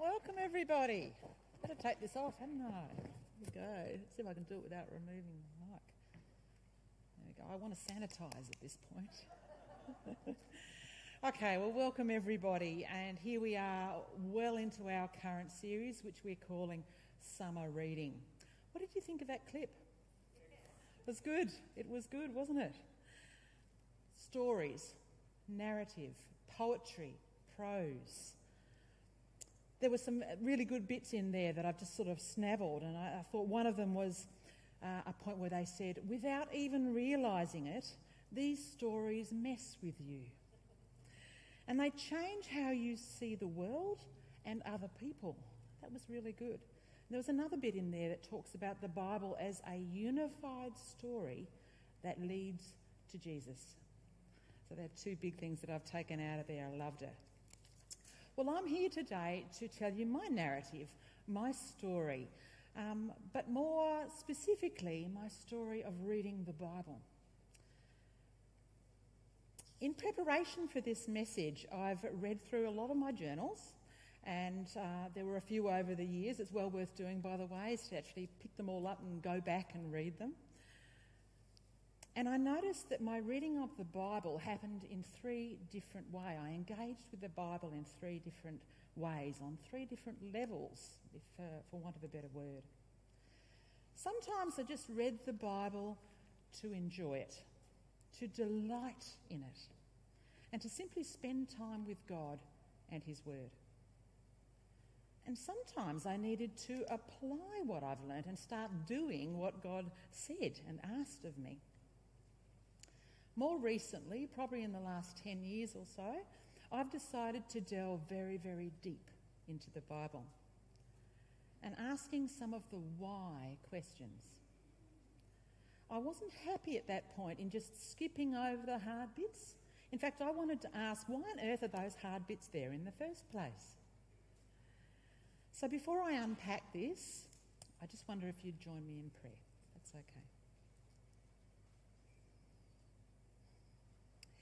welcome everybody. Better take this off, hadn't I? There we go. Let's see if I can do it without removing the mic. There we go. I want to sanitise at this point. okay, well, welcome everybody, and here we are, well into our current series, which we're calling Summer Reading. What did you think of that clip? It was good. It was good, wasn't it? Stories, narrative, poetry, prose there were some really good bits in there that I've just sort of snavelled, and I, I thought one of them was uh, a point where they said, without even realising it, these stories mess with you. And they change how you see the world and other people. That was really good. And there was another bit in there that talks about the Bible as a unified story that leads to Jesus. So there are two big things that I've taken out of there. I loved it. Well, I'm here today to tell you my narrative, my story, um, but more specifically, my story of reading the Bible. In preparation for this message, I've read through a lot of my journals, and uh, there were a few over the years. It's well worth doing, by the way, to actually pick them all up and go back and read them. And I noticed that my reading of the Bible happened in three different ways. I engaged with the Bible in three different ways, on three different levels, if, uh, for want of a better word. Sometimes I just read the Bible to enjoy it, to delight in it, and to simply spend time with God and His Word. And sometimes I needed to apply what I've learnt and start doing what God said and asked of me. More recently, probably in the last 10 years or so, I've decided to delve very, very deep into the Bible and asking some of the why questions. I wasn't happy at that point in just skipping over the hard bits. In fact, I wanted to ask why on earth are those hard bits there in the first place? So before I unpack this, I just wonder if you'd join me in prayer. That's okay.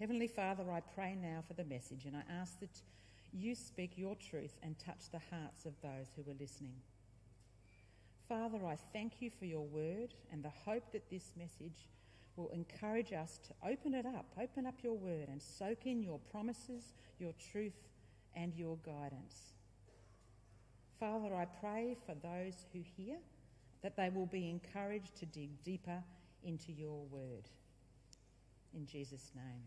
Heavenly Father, I pray now for the message and I ask that you speak your truth and touch the hearts of those who are listening. Father, I thank you for your word and the hope that this message will encourage us to open it up, open up your word and soak in your promises, your truth, and your guidance. Father, I pray for those who hear that they will be encouraged to dig deeper into your word in Jesus' name.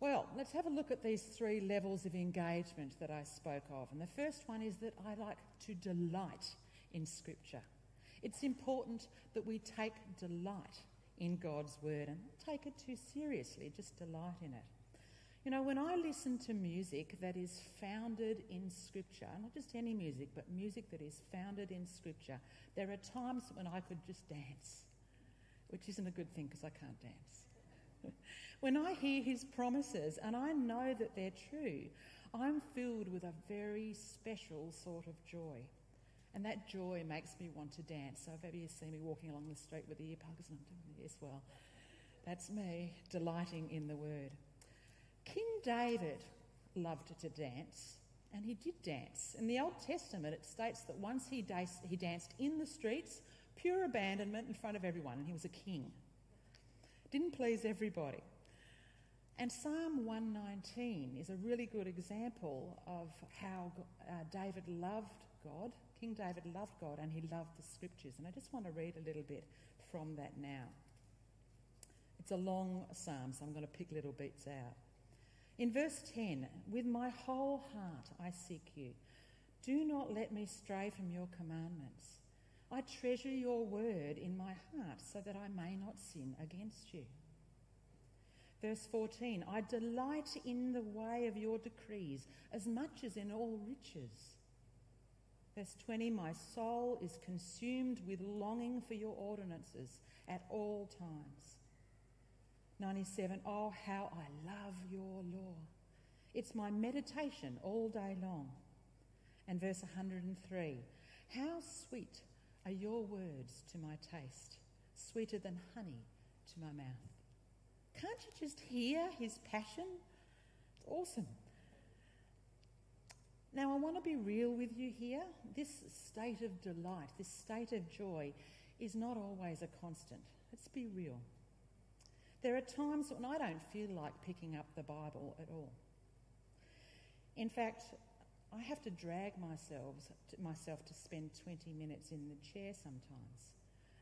Well, let's have a look at these three levels of engagement that I spoke of. And the first one is that I like to delight in Scripture. It's important that we take delight in God's Word and take it too seriously, just delight in it. You know, when I listen to music that is founded in Scripture, not just any music, but music that is founded in Scripture, there are times when I could just dance which isn't a good thing because I can't dance. when I hear his promises and I know that they're true, I'm filled with a very special sort of joy. And that joy makes me want to dance. So if ever you see me walking along the street with the earplugs, and I'm doing this, well, that's me delighting in the word. King David loved to dance, and he did dance. In the Old Testament, it states that once he, he danced in the streets Pure abandonment in front of everyone, and he was a king. Didn't please everybody. And Psalm 119 is a really good example of how uh, David loved God. King David loved God and he loved the scriptures. And I just want to read a little bit from that now. It's a long psalm, so I'm going to pick little bits out. In verse 10, with my whole heart I seek you. Do not let me stray from your commandments. I treasure your word in my heart so that I may not sin against you. Verse 14 I delight in the way of your decrees as much as in all riches. Verse 20 My soul is consumed with longing for your ordinances at all times. 97 Oh, how I love your law. It's my meditation all day long. And verse 103 How sweet are your words to my taste, sweeter than honey to my mouth. Can't you just hear his passion? It's awesome. Now, I want to be real with you here. This state of delight, this state of joy, is not always a constant. Let's be real. There are times when I don't feel like picking up the Bible at all. In fact, I have to drag myself to, myself to spend 20 minutes in the chair sometimes.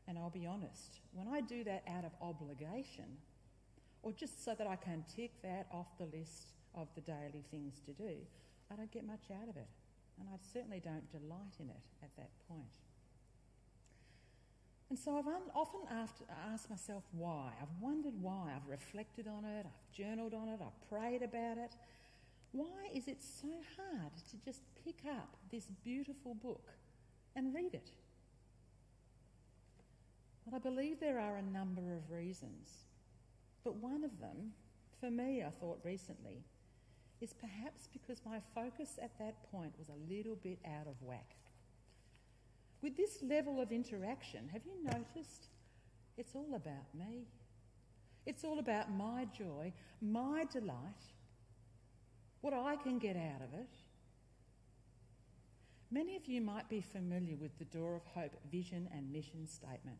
And I'll be honest, when I do that out of obligation, or just so that I can tick that off the list of the daily things to do, I don't get much out of it. And I certainly don't delight in it at that point. And so I've un- often after, asked myself why. I've wondered why. I've reflected on it, I've journaled on it, I've prayed about it. Why is it so hard to just pick up this beautiful book and read it? Well, I believe there are a number of reasons. But one of them, for me, I thought recently, is perhaps because my focus at that point was a little bit out of whack. With this level of interaction, have you noticed it's all about me? It's all about my joy, my delight, what I can get out of it. Many of you might be familiar with the Door of Hope vision and mission statement.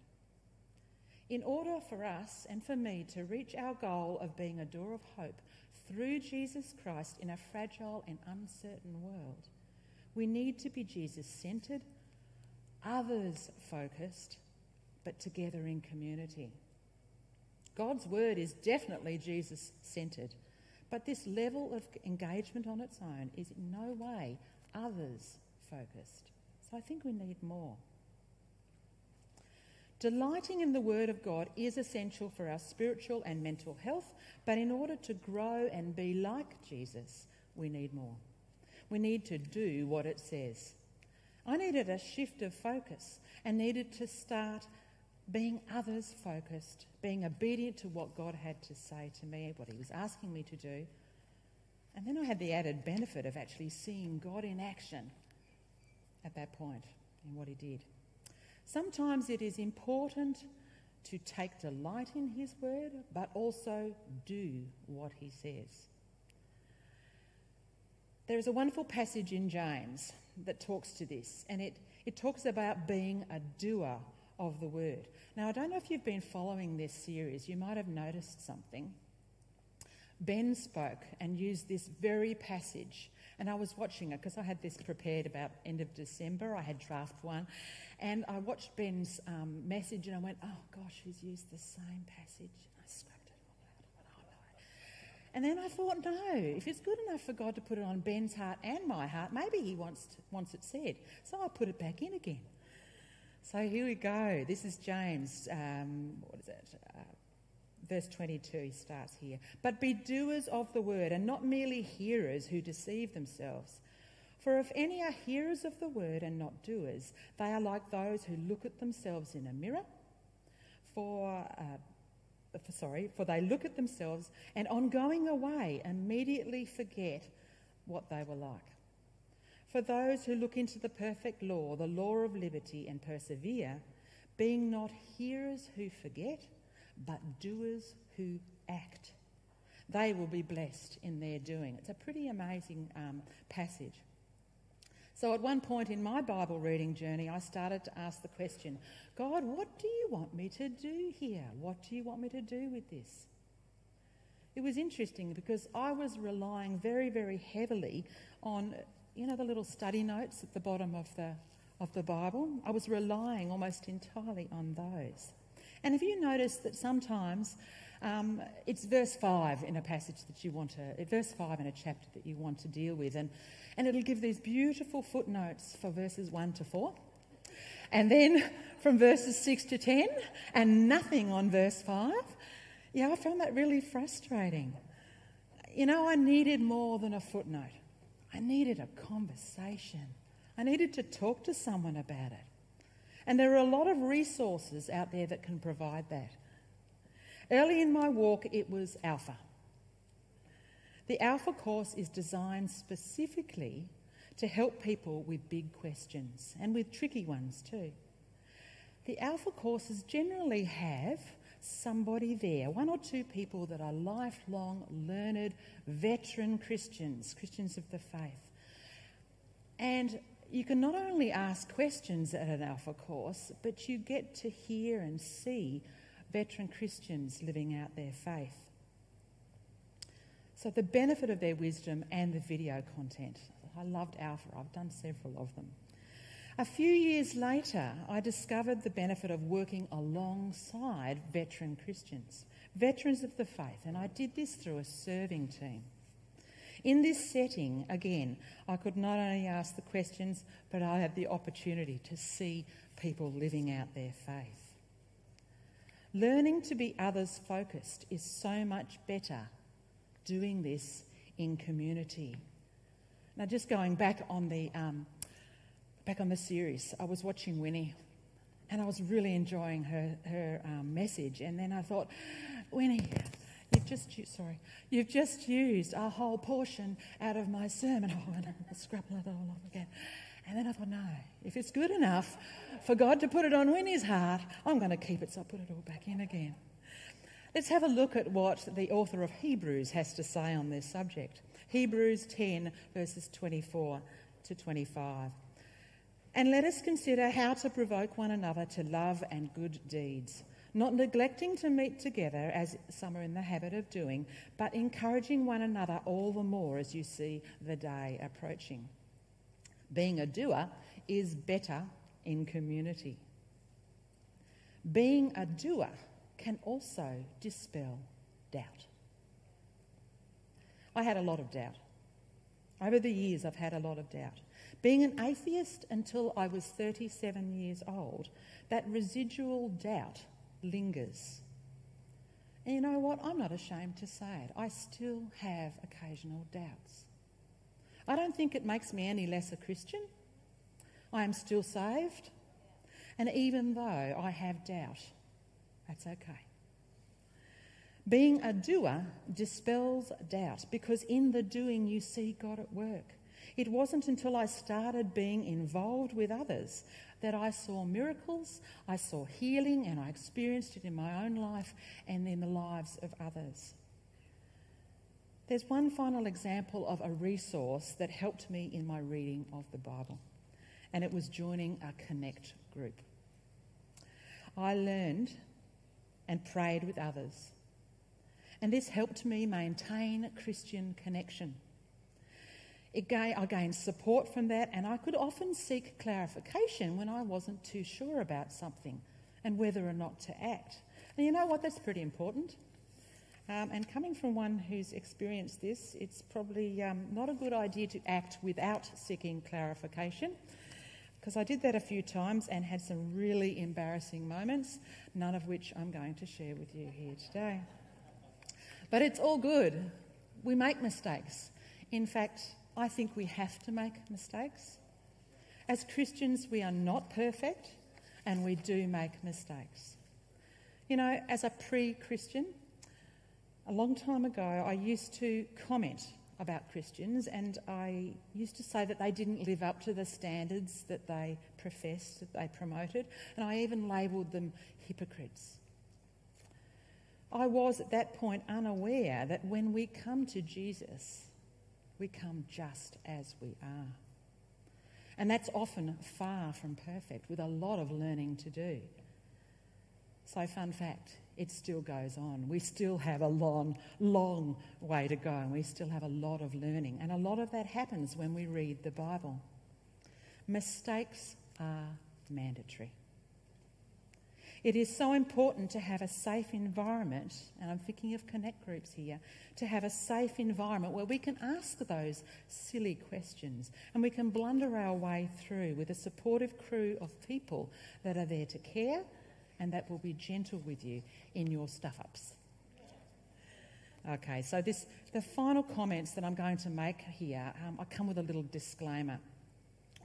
In order for us and for me to reach our goal of being a door of hope through Jesus Christ in a fragile and uncertain world, we need to be Jesus centered, others focused, but together in community. God's word is definitely Jesus centered, but this level of engagement on its own is in no way others focused. So I think we need more. Delighting in the Word of God is essential for our spiritual and mental health, but in order to grow and be like Jesus, we need more. We need to do what it says. I needed a shift of focus and needed to start being others focused, being obedient to what God had to say to me, what He was asking me to do. And then I had the added benefit of actually seeing God in action at that point in what He did. Sometimes it is important to take delight in His word, but also do what He says. There is a wonderful passage in James that talks to this, and it, it talks about being a doer of the word. Now, I don't know if you've been following this series, you might have noticed something. Ben spoke and used this very passage, and I was watching it because I had this prepared about end of December. I had draft one, and I watched Ben's um, message and I went, oh gosh, he's used the same passage. And I scrapped it all out. oh. And then I thought, no, if it's good enough for God to put it on Ben's heart and my heart, maybe he wants, to, wants it said. So I put it back in again. So here we go. This is James, um, what is it? Uh, verse 22, he starts here. But be doers of the word and not merely hearers who deceive themselves. For if any are hearers of the word and not doers, they are like those who look at themselves in a mirror. For, uh, for sorry, for they look at themselves and on going away immediately forget what they were like. For those who look into the perfect law, the law of liberty, and persevere, being not hearers who forget, but doers who act, they will be blessed in their doing. It's a pretty amazing um, passage. So at one point in my Bible reading journey, I started to ask the question God, what do you want me to do here? What do you want me to do with this? It was interesting because I was relying very, very heavily on, you know, the little study notes at the bottom of the, of the Bible. I was relying almost entirely on those. And have you noticed that sometimes um, it's verse 5 in a passage that you want to, verse 5 in a chapter that you want to deal with, and and it'll give these beautiful footnotes for verses 1 to 4. And then from verses 6 to 10, and nothing on verse 5. Yeah, I found that really frustrating. You know, I needed more than a footnote, I needed a conversation. I needed to talk to someone about it. And there are a lot of resources out there that can provide that. Early in my walk, it was Alpha. The Alpha course is designed specifically to help people with big questions and with tricky ones too. The Alpha courses generally have somebody there, one or two people that are lifelong, learned, veteran Christians, Christians of the faith. And you can not only ask questions at an Alpha course, but you get to hear and see veteran Christians living out their faith. So, the benefit of their wisdom and the video content. I loved Alpha, I've done several of them. A few years later, I discovered the benefit of working alongside veteran Christians, veterans of the faith, and I did this through a serving team. In this setting, again, I could not only ask the questions, but I had the opportunity to see people living out their faith. Learning to be others focused is so much better doing this in community. Now, just going back on the um, back on the series, I was watching Winnie, and I was really enjoying her her um, message. And then I thought, Winnie, you've just sorry, you've just used a whole portion out of my sermon. Oh, and I scrapple it all off again. And then I thought, no, if it's good enough for God to put it on Winnie's heart, I'm going to keep it, so I put it all back in again. Let's have a look at what the author of Hebrews has to say on this subject. Hebrews 10, verses 24 to 25. And let us consider how to provoke one another to love and good deeds, not neglecting to meet together as some are in the habit of doing, but encouraging one another all the more as you see the day approaching. Being a doer is better in community. Being a doer can also dispel doubt. I had a lot of doubt. Over the years, I've had a lot of doubt. Being an atheist until I was 37 years old, that residual doubt lingers. And you know what? I'm not ashamed to say it. I still have occasional doubts. I don't think it makes me any less a Christian. I am still saved. And even though I have doubt, that's okay. Being a doer dispels doubt because in the doing you see God at work. It wasn't until I started being involved with others that I saw miracles, I saw healing, and I experienced it in my own life and in the lives of others. There's one final example of a resource that helped me in my reading of the Bible, and it was joining a Connect group. I learned and prayed with others, and this helped me maintain Christian connection. Gained, I gained support from that, and I could often seek clarification when I wasn't too sure about something and whether or not to act. And you know what? That's pretty important. Um, and coming from one who's experienced this, it's probably um, not a good idea to act without seeking clarification. Because I did that a few times and had some really embarrassing moments, none of which I'm going to share with you here today. But it's all good. We make mistakes. In fact, I think we have to make mistakes. As Christians, we are not perfect and we do make mistakes. You know, as a pre Christian, a long time ago, I used to comment about Christians and I used to say that they didn't live up to the standards that they professed, that they promoted, and I even labelled them hypocrites. I was at that point unaware that when we come to Jesus, we come just as we are. And that's often far from perfect, with a lot of learning to do. So, fun fact it still goes on. We still have a long, long way to go, and we still have a lot of learning. And a lot of that happens when we read the Bible. Mistakes are mandatory. It is so important to have a safe environment, and I'm thinking of connect groups here, to have a safe environment where we can ask those silly questions and we can blunder our way through with a supportive crew of people that are there to care and that will be gentle with you in your stuff ups. Okay, so this, the final comments that I'm going to make here, um, I come with a little disclaimer.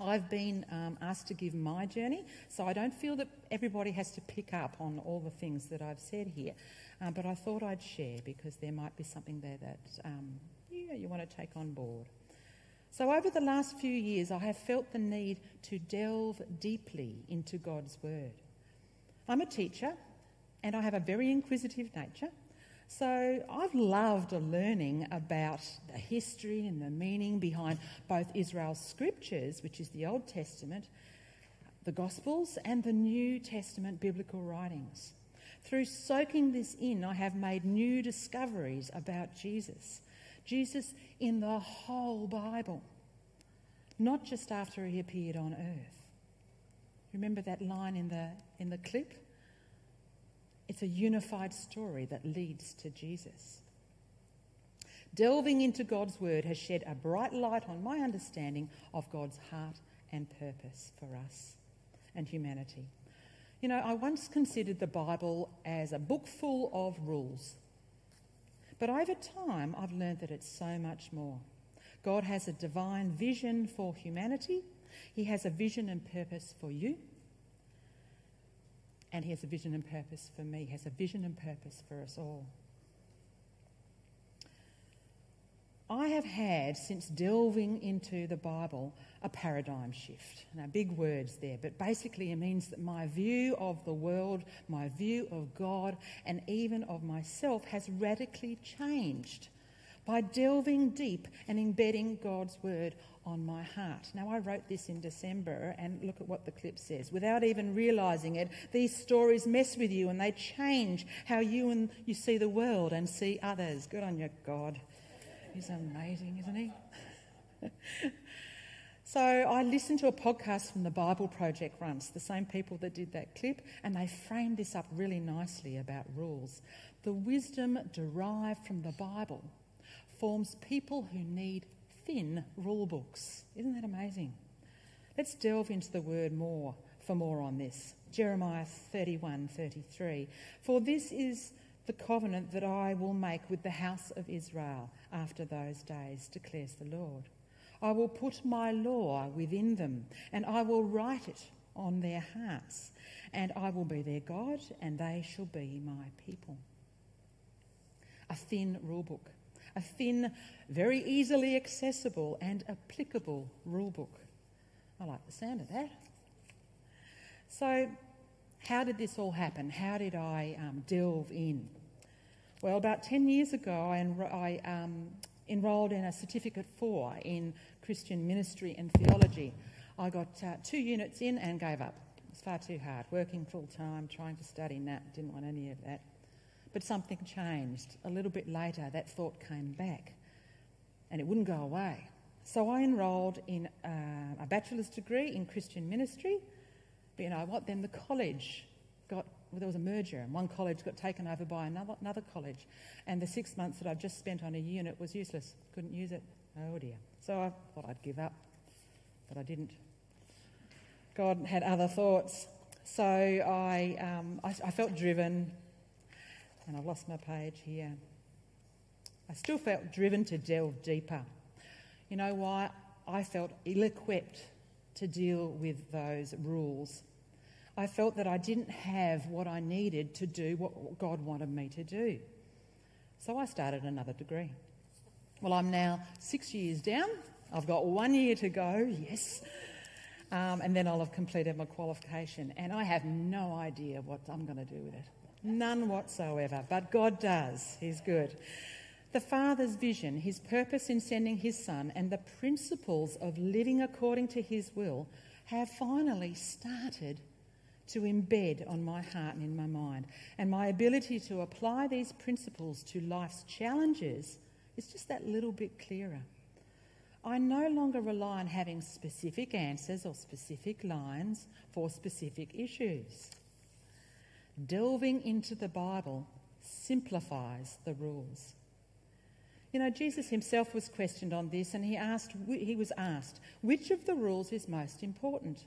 I've been um, asked to give my journey, so I don't feel that everybody has to pick up on all the things that I've said here. Um, but I thought I'd share because there might be something there that um, yeah, you want to take on board. So, over the last few years, I have felt the need to delve deeply into God's Word. I'm a teacher and I have a very inquisitive nature, So I've loved learning about the history and the meaning behind both Israel's scriptures, which is the Old Testament, the Gospels, and the New Testament biblical writings. Through soaking this in, I have made new discoveries about Jesus. Jesus in the whole Bible, not just after he appeared on earth. Remember that line in the, in the clip? It's a unified story that leads to Jesus. Delving into God's word has shed a bright light on my understanding of God's heart and purpose for us and humanity. You know, I once considered the Bible as a book full of rules. But over time, I've learned that it's so much more. God has a divine vision for humanity, He has a vision and purpose for you and He has a vision and purpose for me, He has a vision and purpose for us all. I have had, since delving into the Bible, a paradigm shift. Now, big words there, but basically it means that my view of the world, my view of God, and even of myself has radically changed by delving deep and embedding God's word on my heart. Now, I wrote this in December, and look at what the clip says. Without even realizing it, these stories mess with you and they change how you and you see the world and see others. Good on you, God. He's amazing, isn't he? so I listened to a podcast from the Bible Project once, the same people that did that clip, and they framed this up really nicely about rules. The wisdom derived from the Bible forms people who need thin rule books. Isn't that amazing? Let's delve into the word more for more on this. Jeremiah 31 33. For this is the covenant that I will make with the house of Israel after those days, declares the Lord. I will put my law within them, and I will write it on their hearts, and I will be their God, and they shall be my people. A thin rule book a thin, very easily accessible and applicable rulebook. I like the sound of that. So, how did this all happen? How did I um, delve in? Well, about 10 years ago, I, enro- I um, enrolled in a Certificate 4 in Christian Ministry and Theology. I got uh, two units in and gave up. It was far too hard, working full time, trying to study that, didn't want any of that. But something changed. A little bit later, that thought came back and it wouldn't go away. So I enrolled in uh, a bachelor's degree in Christian ministry. But you know what? Then the college got, well, there was a merger, and one college got taken over by another, another college. And the six months that I've just spent on a unit was useless. Couldn't use it. Oh dear. So I thought I'd give up, but I didn't. God had other thoughts. So I, um, I, I felt driven and I've lost my page here. I still felt driven to delve deeper. You know why? I felt ill equipped to deal with those rules. I felt that I didn't have what I needed to do what God wanted me to do. So I started another degree. Well, I'm now six years down. I've got one year to go, yes. Um, and then I'll have completed my qualification. And I have no idea what I'm going to do with it. None whatsoever. But God does. He's good. The Father's vision, his purpose in sending his Son, and the principles of living according to his will have finally started to embed on my heart and in my mind. And my ability to apply these principles to life's challenges is just that little bit clearer. I no longer rely on having specific answers or specific lines for specific issues delving into the Bible simplifies the rules. You know, Jesus himself was questioned on this and he, asked, he was asked, which of the rules is most important?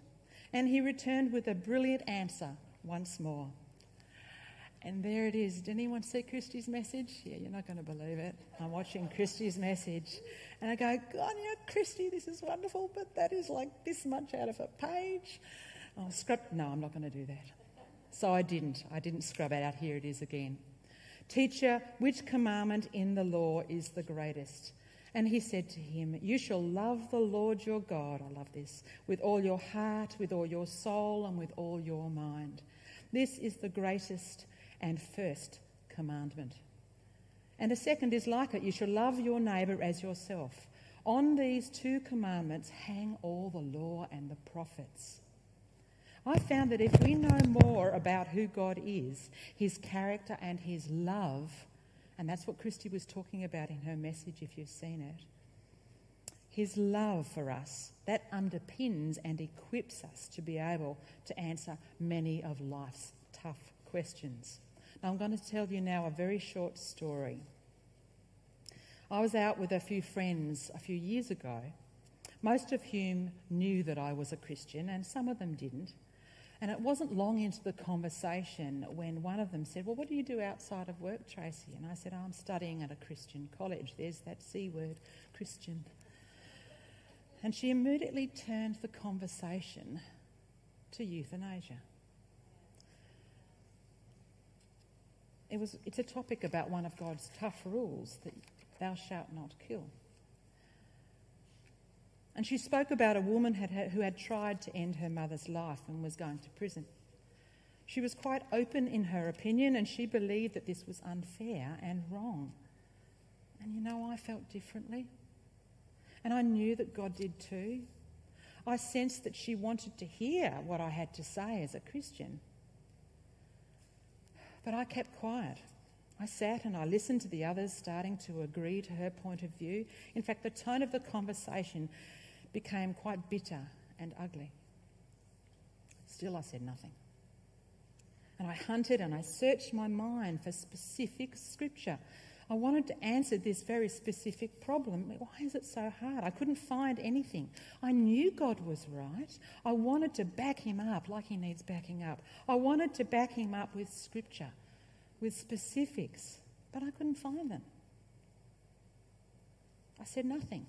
And he returned with a brilliant answer once more. And there it is. Did anyone see Christie's message? Yeah, you're not going to believe it. I'm watching Christie's message. And I go, God, yeah, Christy, this is wonderful, but that is like this much out of a page. Oh, scrap. No, I'm not going to do that. So I didn't. I didn't scrub it out. Here it is again. Teacher, which commandment in the law is the greatest? And he said to him, You shall love the Lord your God, I love this, with all your heart, with all your soul, and with all your mind. This is the greatest and first commandment. And a second is like it you shall love your neighbour as yourself. On these two commandments hang all the law and the prophets. I found that if we know more about who God is, his character, and his love, and that's what Christy was talking about in her message, if you've seen it, his love for us, that underpins and equips us to be able to answer many of life's tough questions. Now, I'm going to tell you now a very short story. I was out with a few friends a few years ago, most of whom knew that I was a Christian, and some of them didn't. And it wasn't long into the conversation when one of them said, Well, what do you do outside of work, Tracy? And I said, oh, I'm studying at a Christian college. There's that C word, Christian. And she immediately turned the conversation to euthanasia. It was, it's a topic about one of God's tough rules that thou shalt not kill. And she spoke about a woman had, who had tried to end her mother's life and was going to prison. She was quite open in her opinion and she believed that this was unfair and wrong. And you know, I felt differently. And I knew that God did too. I sensed that she wanted to hear what I had to say as a Christian. But I kept quiet. I sat and I listened to the others starting to agree to her point of view. In fact, the tone of the conversation became quite bitter and ugly. Still, I said nothing. And I hunted and I searched my mind for specific scripture. I wanted to answer this very specific problem. Why is it so hard? I couldn't find anything. I knew God was right. I wanted to back him up like he needs backing up. I wanted to back him up with scripture, with specifics, but I couldn't find them. I said nothing.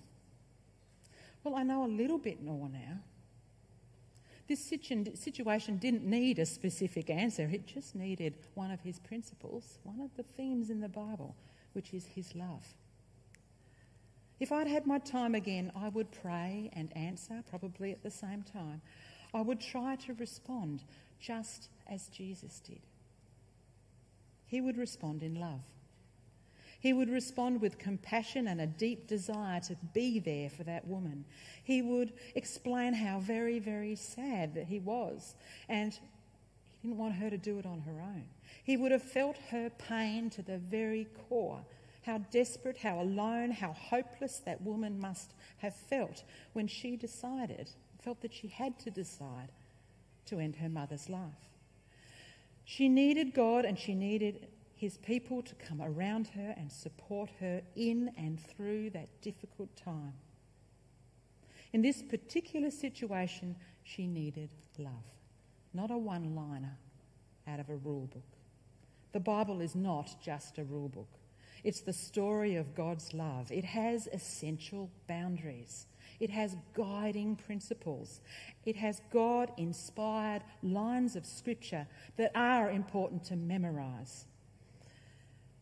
Well, I know a little bit more now. This situation didn't need a specific answer, it just needed one of his principles, one of the themes in the Bible, which is his love. If I'd had my time again, I would pray and answer, probably at the same time. I would try to respond just as Jesus did. He would respond in love. He would respond with compassion and a deep desire to be there for that woman. He would explain how very, very sad that he was, and he didn't want her to do it on her own. He would have felt her pain to the very core. How desperate, how alone, how hopeless that woman must have felt when she decided, felt that she had to decide to end her mother's life. She needed God and she needed his people to come around her and support her in and through that difficult time. In this particular situation, she needed love, not a one liner out of a rule book. The Bible is not just a rule book, it's the story of God's love. It has essential boundaries. It has guiding principles. It has God inspired lines of scripture that are important to memorize.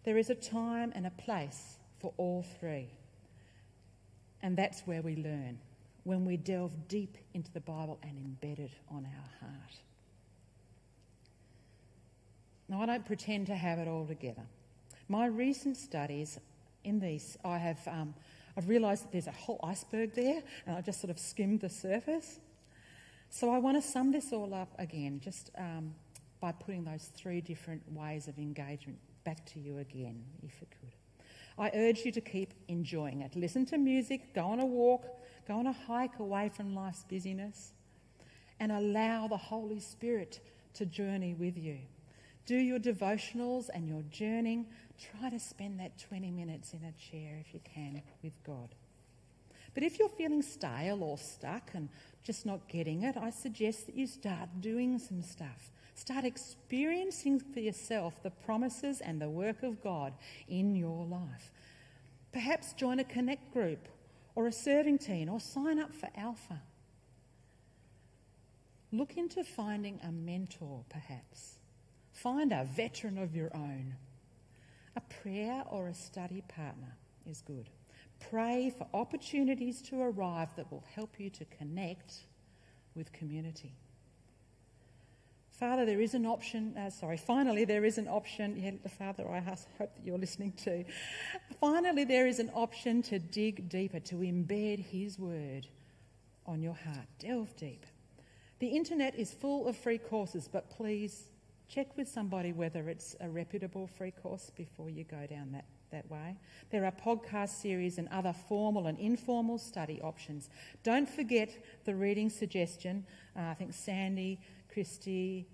There is a time and a place for all three. And that's where we learn, when we delve deep into the Bible and embed it on our heart. Now, I don't pretend to have it all together. My recent studies in these, I have um, I've realised that there's a whole iceberg there, and I've just sort of skimmed the surface. So I want to sum this all up again, just um, by putting those three different ways of engagement back to you again, if it could. I urge you to keep enjoying it. Listen to music, go on a walk, go on a hike away from life's busyness, and allow the Holy Spirit to journey with you. Do your devotionals and your journeying. Try to spend that 20 minutes in a chair if you can with God. But if you're feeling stale or stuck and just not getting it, I suggest that you start doing some stuff. Start experiencing for yourself the promises and the work of God in your life. Perhaps join a connect group or a serving team or sign up for Alpha. Look into finding a mentor, perhaps. Find a veteran of your own. A prayer or a study partner is good. Pray for opportunities to arrive that will help you to connect with community. Father, there is an option, uh, sorry, finally, there is an option. Yeah, Father, I hope that you're listening too. Finally, there is an option to dig deeper, to embed His word on your heart. Delve deep. The internet is full of free courses, but please check with somebody whether it's a reputable free course before you go down that, that way. There are podcast series and other formal and informal study options. Don't forget the reading suggestion. Uh, I think Sandy Christy,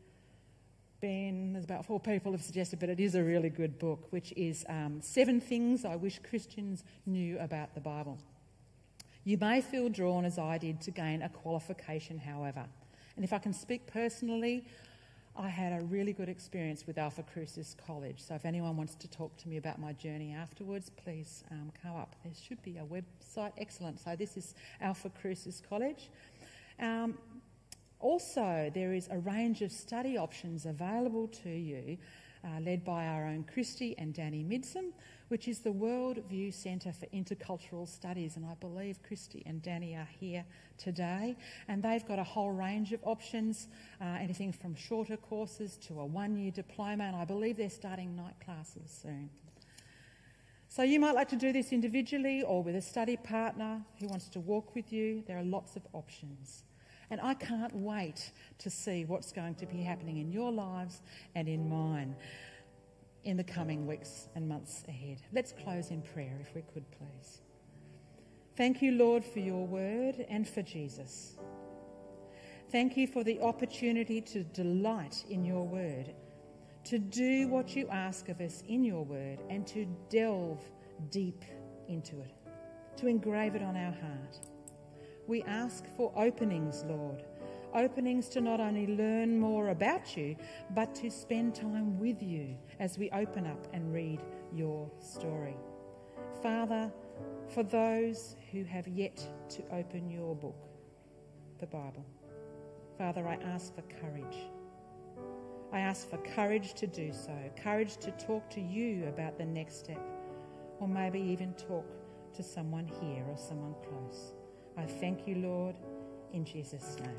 Ben, there's about four people have suggested, but it is a really good book, which is um, Seven Things I Wish Christians Knew About the Bible. You may feel drawn, as I did, to gain a qualification, however. And if I can speak personally, I had a really good experience with Alpha Crucis College. So if anyone wants to talk to me about my journey afterwards, please um, come up. There should be a website. Excellent. So this is Alpha Crucis College. Um, also, there is a range of study options available to you, uh, led by our own Christy and Danny Midsom, which is the World View Centre for Intercultural Studies. And I believe Christy and Danny are here today. And they've got a whole range of options, uh, anything from shorter courses to a one year diploma. And I believe they're starting night classes soon. So you might like to do this individually or with a study partner who wants to walk with you. There are lots of options. And I can't wait to see what's going to be happening in your lives and in mine in the coming weeks and months ahead. Let's close in prayer, if we could, please. Thank you, Lord, for your word and for Jesus. Thank you for the opportunity to delight in your word, to do what you ask of us in your word, and to delve deep into it, to engrave it on our heart. We ask for openings, Lord. Openings to not only learn more about you, but to spend time with you as we open up and read your story. Father, for those who have yet to open your book, the Bible, Father, I ask for courage. I ask for courage to do so, courage to talk to you about the next step, or maybe even talk to someone here or someone close. I thank you, Lord, in Jesus' name.